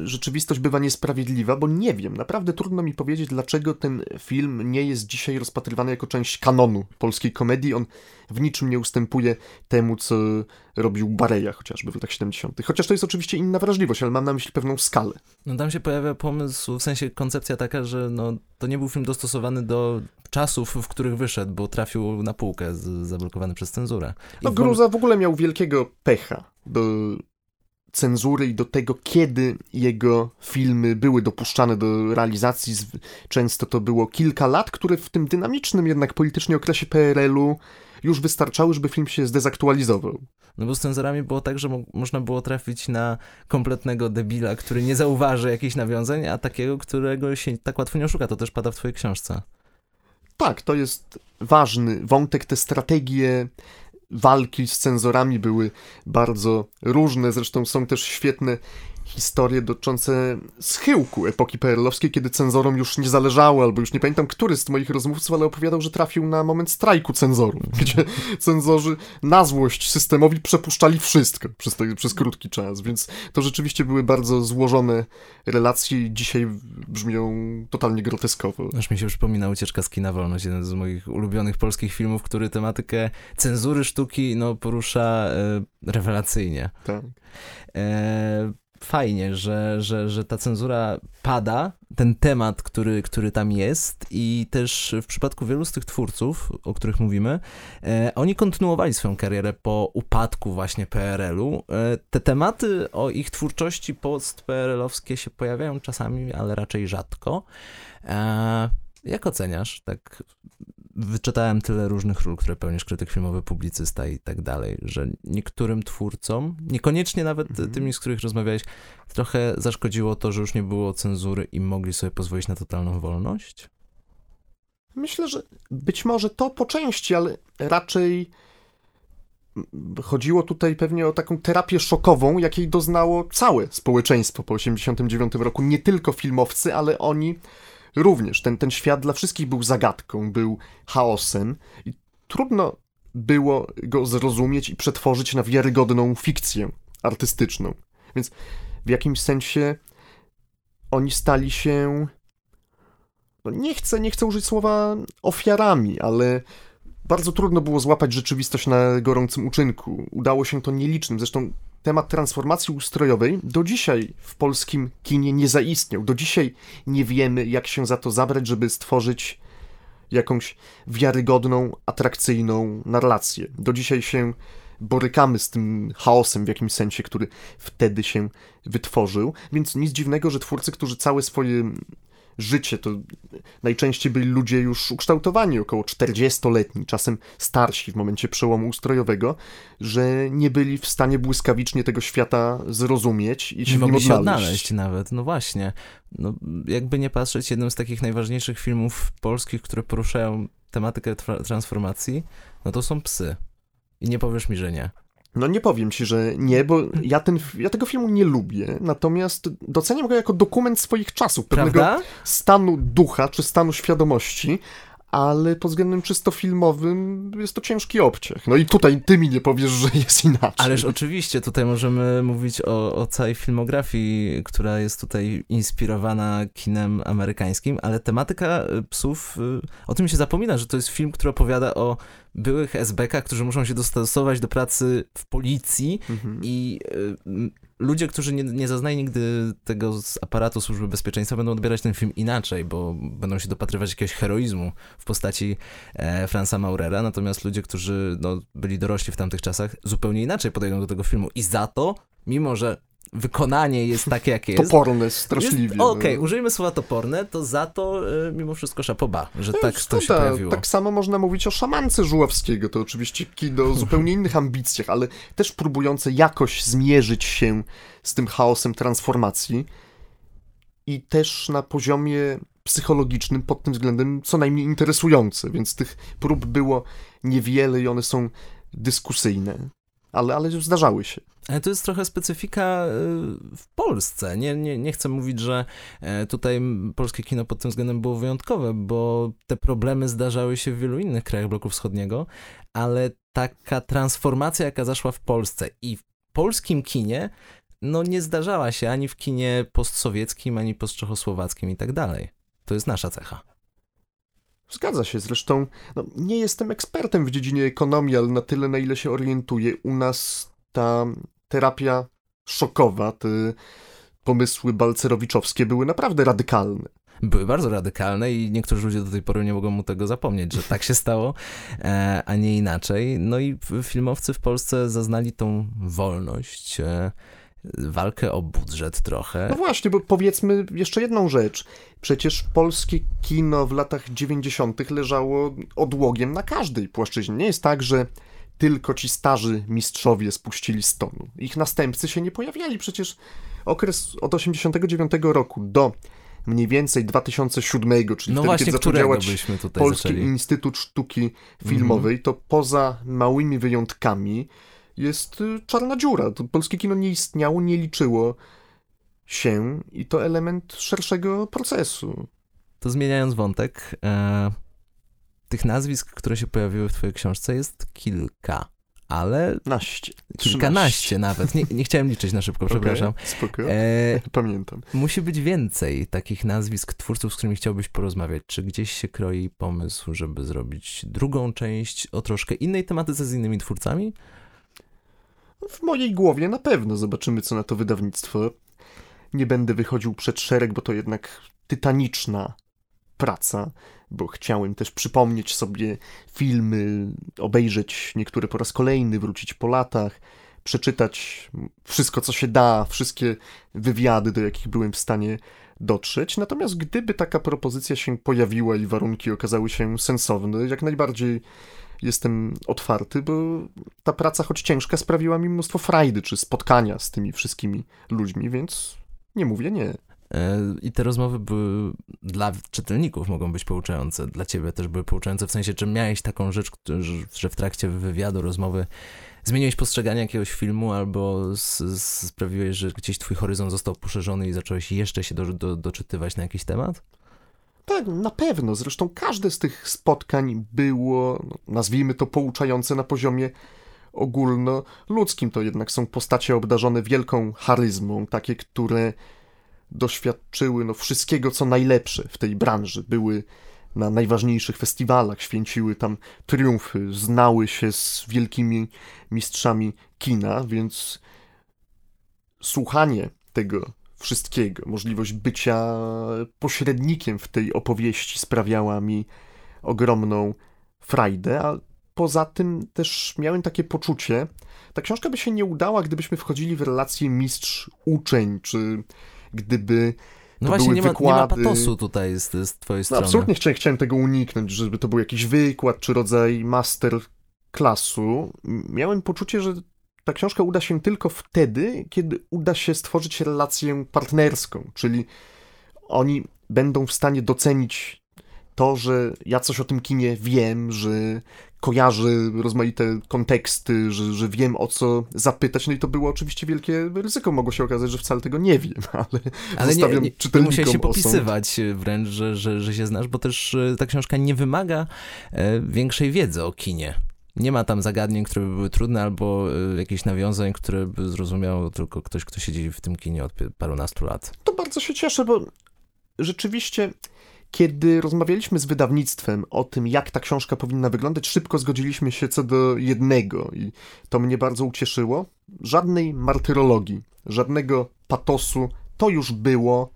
rzeczywistość bywa niesprawiedliwa, bo nie wiem, naprawdę trudno mi powiedzieć, dlaczego ten film nie jest dzisiaj rozpatrywany jako część kanonu polskiej komedii. On w niczym nie ustępuje temu, co robił Bareja chociażby w latach 70. Chociaż to jest oczywiście inna wrażliwość, ale mam na myśli pewną skalę. No tam się pojawia pomysł, w sensie koncepcja taka, że no, to nie był film dostosowany do czasów, w których wyszedł, bo trafił na półkę, z, zablokowany przez cenzurę. I no Gruza w ogóle miał wielkiego pecha do cenzury i do tego, kiedy jego filmy były dopuszczane do realizacji. Często to było kilka lat, które w tym dynamicznym jednak politycznie okresie PRL-u już wystarczały, żeby film się zdezaktualizował. No bo z cenzorami było tak, że mo można było trafić na kompletnego debila, który nie zauważy jakichś nawiązań, a takiego, którego się tak łatwo nie oszuka. To też pada w twojej książce. Tak, to jest ważny wątek, te strategie walki z cenzorami były bardzo różne, zresztą są też świetne historie dotyczące schyłku epoki PRL-owskiej, kiedy cenzorom już nie zależało, albo już nie pamiętam, który z moich rozmówców, ale opowiadał, że trafił na moment strajku cenzorów, *laughs* gdzie cenzorzy na złość systemowi przepuszczali wszystko przez, te, przez krótki czas, więc to rzeczywiście były bardzo złożone relacje i dzisiaj brzmią totalnie groteskowo. Aż mi się przypomina Ucieczka z kina Wolność, jeden z moich ulubionych polskich filmów, który tematykę cenzury sztuki no, porusza e, rewelacyjnie. Tak. E, fajnie, że, że, że ta cenzura pada, ten temat, który, który tam jest i też w przypadku wielu z tych twórców, o których mówimy, e, oni kontynuowali swoją karierę po upadku właśnie PRL-u. E, te tematy o ich twórczości post-PRL-owskie się pojawiają czasami, ale raczej rzadko. E, jak oceniasz tak wyczytałem tyle różnych ról, które pełnisz, krytyk filmowy, publicysta i tak dalej, że niektórym twórcom, niekoniecznie nawet mhm. tymi, z których rozmawiałeś, trochę zaszkodziło to, że już nie było cenzury i mogli sobie pozwolić na totalną wolność? Myślę, że być może to po części, ale raczej chodziło tutaj pewnie o taką terapię szokową, jakiej doznało całe społeczeństwo po 1989 roku. Nie tylko filmowcy, ale oni również ten, ten świat dla wszystkich był zagadką, był chaosem i trudno było go zrozumieć i przetworzyć na wiarygodną fikcję artystyczną. Więc w jakimś sensie oni stali się. No nie chcę, nie chcę użyć słowa ofiarami, ale bardzo trudno było złapać rzeczywistość na gorącym uczynku. Udało się to nielicznym. Zresztą temat transformacji ustrojowej do dzisiaj w polskim kinie nie zaistniał. Do dzisiaj nie wiemy, jak się za to zabrać, żeby stworzyć jakąś wiarygodną, atrakcyjną narrację. Do dzisiaj się borykamy z tym chaosem w jakimś sensie, który wtedy się wytworzył, więc nic dziwnego, że twórcy, którzy całe swoje życie. To najczęściej byli ludzie już ukształtowani, około 40-letni, czasem starsi w momencie przełomu ustrojowego, że nie byli w stanie błyskawicznie tego świata zrozumieć i się nie mogli się odnaleźć nawet, no właśnie. No, jakby nie patrzeć, jednym z takich najważniejszych filmów polskich, które poruszają tematykę transformacji, no to są psy. I nie powiesz mi, że nie. No nie powiem ci, że nie, bo ja, ten, ja tego filmu nie lubię, natomiast doceniam go jako dokument swoich czasów, pewnego Prawda? stanu ducha czy stanu świadomości, ale pod względem czysto filmowym jest to ciężki obciach. No i tutaj ty mi nie powiesz, że jest inaczej. Ależ oczywiście, tutaj możemy mówić o, o całej filmografii, która jest tutaj inspirowana kinem amerykańskim, ale tematyka y, psów, y, o tym się zapomina, że to jest film, który opowiada o byłych SBK, którzy muszą się dostosować do pracy w policji mhm. i y, ludzie, którzy nie, nie zaznają nigdy tego z aparatu służby bezpieczeństwa, będą odbierać ten film inaczej, bo będą się dopatrywać jakiegoś heroizmu w postaci e, Franza Maurera, natomiast ludzie, którzy no, byli dorośli w tamtych czasach, zupełnie inaczej podejdą do tego filmu. I za to, mimo że wykonanie jest takie, jakie jest. Toporne, straszliwie. Okej, okay, no. użyjmy słowa toporne, to za to y, mimo wszystko szapoba, że no, tak to się pojawiło. Tak samo można mówić o szamance Żuławskiego, to oczywiście kino o *laughs* zupełnie innych ambicjach, ale też próbujące jakoś zmierzyć się z tym chaosem transformacji i też na poziomie psychologicznym pod tym względem co najmniej interesujące, więc tych prób było niewiele i one są dyskusyjne ale, ale zdarzały się. Ale to jest trochę specyfika y, w Polsce. Nie, nie, nie chcę mówić, że e, tutaj polskie kino pod tym względem było wyjątkowe, bo te problemy zdarzały się w wielu innych krajach bloku wschodniego, ale taka transformacja, jaka zaszła w Polsce i w polskim kinie, no nie zdarzała się ani w kinie postsowieckim, ani postczechosłowackim i tak dalej. To jest nasza cecha. Zgadza się, zresztą no, nie jestem ekspertem w dziedzinie ekonomii, ale na tyle, na ile się orientuję, u nas ta terapia szokowa, te pomysły balcerowiczowskie były naprawdę radykalne. Były bardzo radykalne i niektórzy ludzie do tej pory nie mogą mu tego zapomnieć, że tak się stało, e, a nie inaczej. No i filmowcy w Polsce zaznali tą wolność, e, walkę o budżet trochę. No właśnie, bo powiedzmy jeszcze jedną rzecz. Przecież polskie kino w latach 90. leżało odłogiem na każdej płaszczyźnie. Nie jest tak, że tylko ci starzy mistrzowie spuścili z tonu. Ich następcy się nie pojawiali. Przecież okres od 89 roku do mniej więcej 2007, czyli no wtedy, właśnie, kiedy zaczął działać Polski zaczęli? Instytut Sztuki Filmowej, to poza małymi wyjątkami jest y, czarna dziura. To polskie kino nie istniało, nie liczyło się i to element szerszego procesu. To zmieniając wątek, e, tych nazwisk, które się pojawiły w twojej książce jest kilka, ale... Naście. Kilkanaście nawet. Nie, nie chciałem liczyć na szybko, *laughs* przepraszam. Okay, spoko. E, *laughs* Pamiętam. Musi być więcej takich nazwisk twórców, z którymi chciałbyś porozmawiać. Czy gdzieś się kroi pomysł, żeby zrobić drugą część o troszkę innej tematyce z innymi twórcami? W mojej głowie na pewno. Zobaczymy, co na to wydawnictwo. Nie będę wychodził przed szereg, bo to jednak tytaniczna praca, bo chciałem też przypomnieć sobie filmy, obejrzeć niektóre po raz kolejny, wrócić po latach, przeczytać wszystko, co się da, wszystkie wywiady, do jakich byłem w stanie dotrzeć. Natomiast gdyby taka propozycja się pojawiła i warunki okazały się sensowne, jak najbardziej jestem otwarty, bo ta praca, choć ciężka, sprawiła mi mnóstwo frajdy, czy spotkania z tymi wszystkimi ludźmi, więc nie mówię nie. E, I te rozmowy były dla czytelników mogą być pouczające, dla ciebie też były pouczające, w sensie, czy miałeś taką rzecz, że w trakcie wywiadu, rozmowy zmieniłeś postrzeganie jakiegoś filmu albo sprawiłeś, że gdzieś twój horyzont został poszerzony i zacząłeś jeszcze się do, do, doczytywać na jakiś temat? Tak, na pewno. Zresztą każde z tych spotkań było, no, nazwijmy to, pouczające na poziomie ogólnoludzkim. To jednak są postacie obdarzone wielką charyzmą, takie, które doświadczyły no, wszystkiego, co najlepsze w tej branży. Były na najważniejszych festiwalach, święciły tam triumfy, znały się z wielkimi mistrzami kina, więc słuchanie tego wszystkiego, możliwość bycia pośrednikiem w tej opowieści sprawiała mi ogromną frajdę, a poza tym też miałem takie poczucie, ta książka by się nie udała, gdybyśmy wchodzili w relację mistrz-uczeń, czy gdyby no właśnie, nie ma, nie ma, patosu tutaj z, z twojej no, strony. No, absolutnie chciałem, chciałem tego uniknąć, żeby to był jakiś wykład, czy rodzaj master klasu. Miałem poczucie, że ta książka uda się tylko wtedy, kiedy uda się stworzyć relację partnerską, czyli oni będą w stanie docenić to, że ja coś o tym kinie wiem, że kojarzę rozmaite konteksty, że, że wiem o co zapytać, no i to było oczywiście wielkie ryzyko, mogło się okazać, że wcale tego nie wiem, *laughs* ale, ale zostawiam nie, nie, nie musiałeś się popisywać wręcz, że, że, że się znasz, bo też e, ta książka nie wymaga e, większej wiedzy o kinie. Nie ma tam zagadnień, które by były trudne, albo y, jakichś nawiązań, które by zrozumiał tylko ktoś, kto siedzi w tym kinie od parunastu lat. To bardzo się cieszę, bo rzeczywiście kiedy rozmawialiśmy z wydawnictwem o tym, jak ta książka powinna wyglądać, szybko zgodziliśmy się co do jednego i to mnie bardzo ucieszyło. Żadnej martyrologii, żadnego patosu, to już było.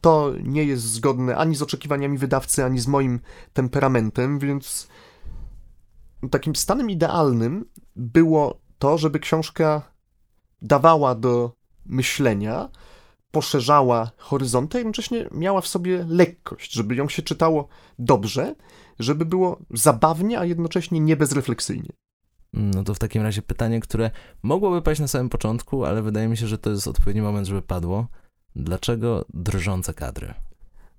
To nie jest zgodne ani z oczekiwaniami wydawcy, ani z moim temperamentem, więc takim stanem idealnym było to, żeby książka dawała do myślenia, poszerzała horyzonty, a jednocześnie miała w sobie lekkość, żeby ją się czytało dobrze, żeby było zabawnie, a jednocześnie nie bezrefleksyjnie. No to w takim razie pytanie, które mogłoby paść na samym początku, ale wydaje mi się, że to jest odpowiedni moment, żeby padło. Dlaczego drżące kadry?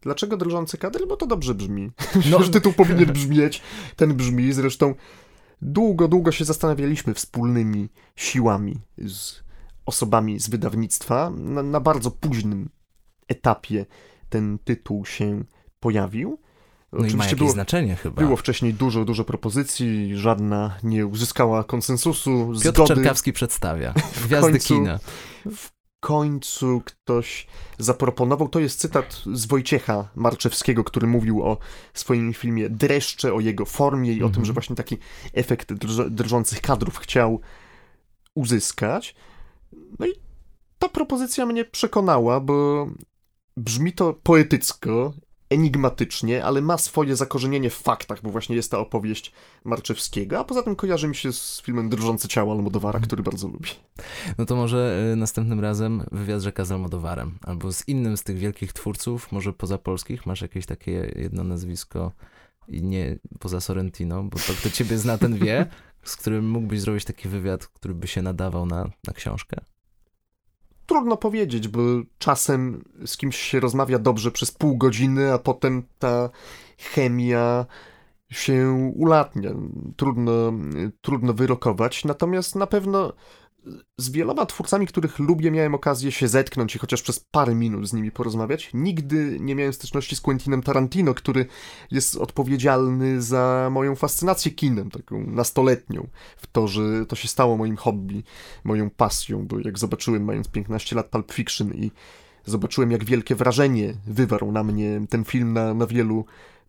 Dlaczego drżące kadry? Bo to dobrze brzmi. *laughs* No. Już tytuł powinien brzmieć. Ten brzmi. Zresztą długo, długo się zastanawialiśmy wspólnymi siłami z osobami z wydawnictwa. Na, na bardzo późnym etapie ten tytuł się pojawił. No Oczywiście i ma jakieś było, znaczenie chyba. Było wcześniej dużo, dużo propozycji, żadna nie uzyskała konsensusu, Piotr zgody. Czerkawski przedstawia, *laughs* gwiazdy końcu, kina. W końcu ktoś zaproponował, to jest cytat z Wojciecha Marczewskiego, który mówił o swoim filmie Dreszcze, o jego formie i mm -hmm. o tym, że mhm. właśnie taki efekt drż drżących kadrów chciał uzyskać. No i ta propozycja mnie przekonała, bo brzmi to poetycko, enigmatycznie, ale ma swoje zakorzenienie w faktach, bo właśnie jest ta opowieść Marczewskiego, a poza tym kojarzy mi się z filmem Drżące ciało Almodowara, który bardzo lubi. No to może y, następnym razem wywiad rzeka z Almodowarem, albo z innym z tych wielkich twórców, może poza polskich, masz jakieś takie jedno nazwisko i nie poza Sorrentino, bo to kto ciebie zna, ten wie, z którym mógłbyś zrobić taki wywiad, który by się nadawał na, na książkę? Trudno powiedzieć, bo czasem z kimś się rozmawia dobrze przez pół godziny, a potem ta chemia się ulatnia. Trudno, trudno wyrokować. Natomiast na pewno z wieloma twórcami, których lubię, miałem okazję się zetknąć i chociaż przez parę minut z nimi porozmawiać. Nigdy nie miałem styczności z Quentinem Tarantino, który jest odpowiedzialny za moją fascynację kinem, taką nastoletnią, w to, że to się stało moim hobby, moją pasją, bo jak zobaczyłem, mając 15 lat, Pulp Fiction i zobaczyłem, jak wielkie wrażenie wywarł na mnie ten film na, na wielu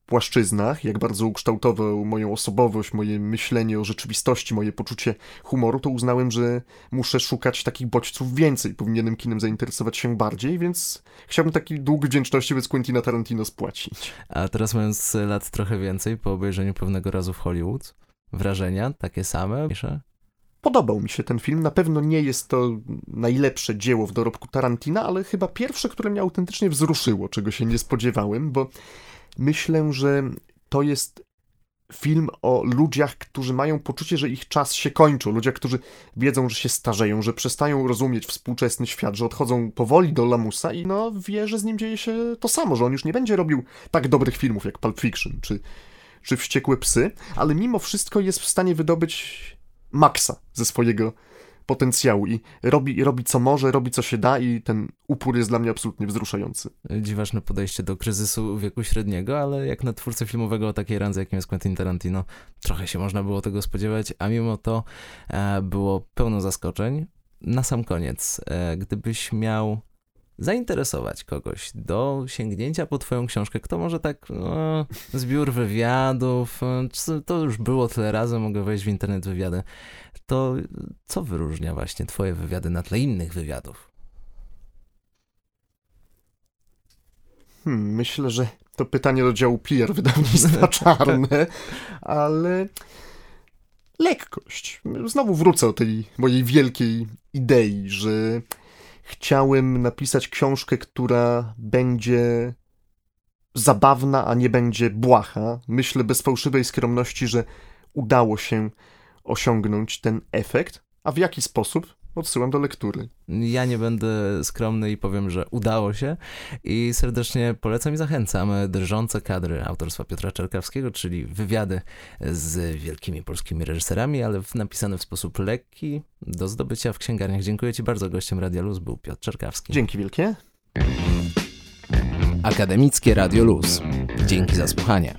płaszczyznach, jak bardzo ukształtował moją osobowość, moje myślenie o rzeczywistości, moje poczucie humoru, to uznałem, że muszę szukać takich bodźców więcej. Powinienem kinem zainteresować się bardziej, więc chciałbym taki dług wdzięczności wobec Quentina Tarantino spłacić. A teraz mając lat trochę więcej, po obejrzeniu pewnego razu w Hollywood, wrażenia takie same? Podobał mi się ten film. Na pewno nie jest to najlepsze dzieło w dorobku Tarantina, ale chyba pierwsze, które mnie autentycznie wzruszyło, czego się nie spodziewałem, bo myślę, że to jest film o ludziach, którzy mają poczucie, że ich czas się kończy, ludziach, którzy wiedzą, że się starzeją, że przestają rozumieć współczesny świat, że odchodzą powoli do lamusa i no wie, że z nim dzieje się to samo, że on już nie będzie robił tak dobrych filmów jak Pulp Fiction czy, czy Wściekłe Psy, ale mimo wszystko jest w stanie wydobyć maksa ze swojego potencjału i robi, robi co może, robi co się da i ten upór jest dla mnie absolutnie wzruszający. Dziwaczne podejście do kryzysu wieku średniego, ale jak na twórcę filmowego o takiej randze, jakim jest Quentin Tarantino, trochę się można było tego spodziewać, a mimo to e, było pełno zaskoczeń. Na sam koniec, e, gdybyś miał zainteresować kogoś do sięgnięcia po twoją książkę, kto może tak, no, zbiór wywiadów, e, to już było tyle razy, mogę wejść w internet wywiady, to co wyróżnia właśnie twoje wywiady na tle innych wywiadów? Hmm, myślę, że to pytanie do działu PR wydawnictwa *laughs* czarne, ale lekkość. Znowu wrócę do tej mojej wielkiej idei, że chciałem napisać książkę, która będzie zabawna, a nie będzie błaha. Myślę bez fałszywej skromności, że udało się osiągnąć ten efekt. A w jaki sposób? Odsyłam do lektury. Ja nie będę skromny i powiem, że udało się i serdecznie polecam i zachęcam drżące kadry autorstwa Piotra Czerkawskiego, czyli wywiady z wielkimi polskimi reżyserami, ale napisane w sposób lekki do zdobycia w księgarniach. Dziękuję Ci bardzo. Gościem Radia Luz był Piotr Czerkawski. Dzięki wielkie. Akademickie Radio Luz. Dzięki za słuchanie.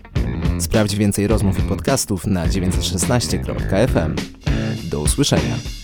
Sprawdź więcej rozmów i podcastów na 916.fm. Do usłyszenia.